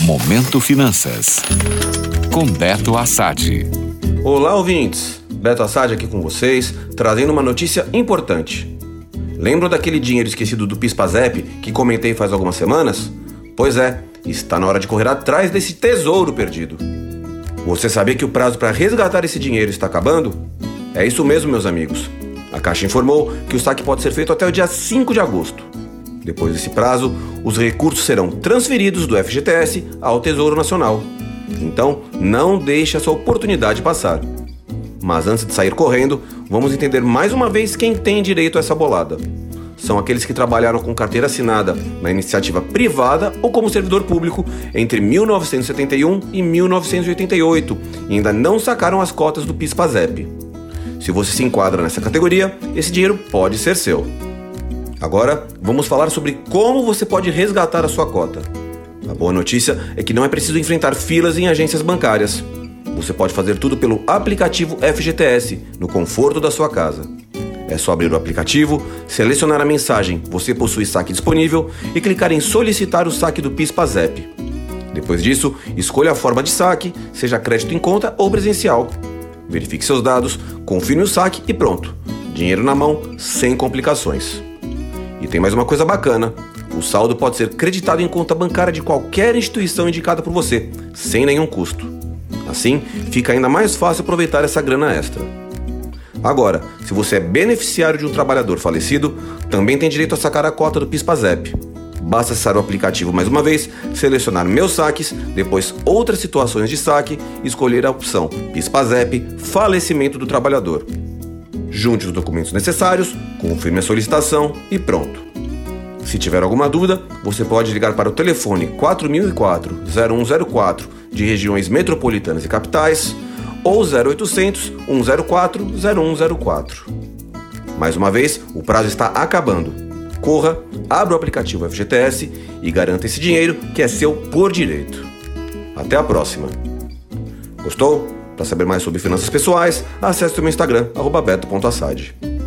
Momento Finanças. Com Beto Assad. Olá, ouvintes. Beto Assad aqui com vocês, trazendo uma notícia importante. Lembram daquele dinheiro esquecido do PISPAZEP que comentei faz algumas semanas? Pois é, está na hora de correr atrás desse tesouro perdido. Você sabia que o prazo para resgatar esse dinheiro está acabando? É isso mesmo, meus amigos. A Caixa informou que o saque pode ser feito até o dia 5 de agosto. Depois desse prazo, os recursos serão transferidos do FGTS ao Tesouro Nacional. Então, não deixe essa oportunidade passar. Mas antes de sair correndo, vamos entender mais uma vez quem tem direito a essa bolada. São aqueles que trabalharam com carteira assinada na iniciativa privada ou como servidor público entre 1971 e 1988 e ainda não sacaram as cotas do PIS/PASEP. Se você se enquadra nessa categoria, esse dinheiro pode ser seu. Agora, vamos falar sobre como você pode resgatar a sua cota. A boa notícia é que não é preciso enfrentar filas em agências bancárias. Você pode fazer tudo pelo aplicativo FGTS, no conforto da sua casa. É só abrir o aplicativo, selecionar a mensagem Você possui saque disponível e clicar em solicitar o saque do PIS/PASEP. Depois disso, escolha a forma de saque, seja crédito em conta ou presencial. Verifique seus dados, confirme o saque e pronto. Dinheiro na mão, sem complicações. E tem mais uma coisa bacana: o saldo pode ser creditado em conta bancária de qualquer instituição indicada por você, sem nenhum custo. Assim, fica ainda mais fácil aproveitar essa grana extra. Agora, se você é beneficiário de um trabalhador falecido, também tem direito a sacar a cota do PIS/PASEP. Basta acessar o aplicativo mais uma vez, selecionar Meus Saques, depois Outras Situações de Saque escolher a opção PIS/PASEP Falecimento do Trabalhador. Junte os documentos necessários, confirme a solicitação e pronto. Se tiver alguma dúvida, você pode ligar para o telefone 4004-0104 de regiões metropolitanas e capitais ou 0800 104 0104. Mais uma vez, o prazo está acabando. Corra, abra o aplicativo FGTS e garanta esse dinheiro que é seu por direito. Até a próxima. Gostou? Para saber mais sobre finanças pessoais, acesse o meu Instagram, beto.assad.